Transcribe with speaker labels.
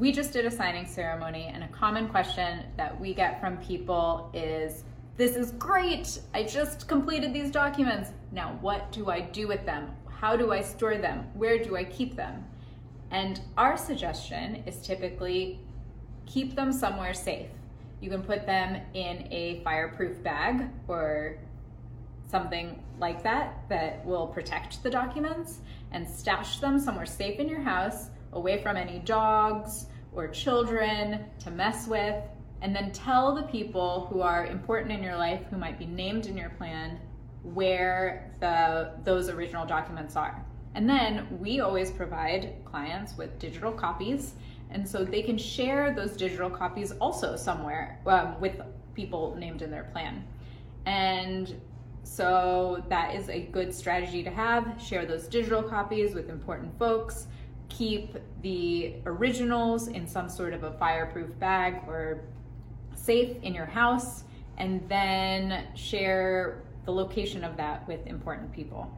Speaker 1: we just did a signing ceremony, and a common question that we get from people is This is great. I just completed these documents. Now, what do I do with them? How do I store them? Where do I keep them? And our suggestion is typically keep them somewhere safe. You can put them in a fireproof bag or something like that that will protect the documents and stash them somewhere safe in your house, away from any dogs or children to mess with. And then tell the people who are important in your life, who might be named in your plan, where the those original documents are. And then we always provide clients with digital copies, and so they can share those digital copies also somewhere um, with people named in their plan. And so that is a good strategy to have. Share those digital copies with important folks. Keep the originals in some sort of a fireproof bag or safe in your house, and then share the location of that with important people.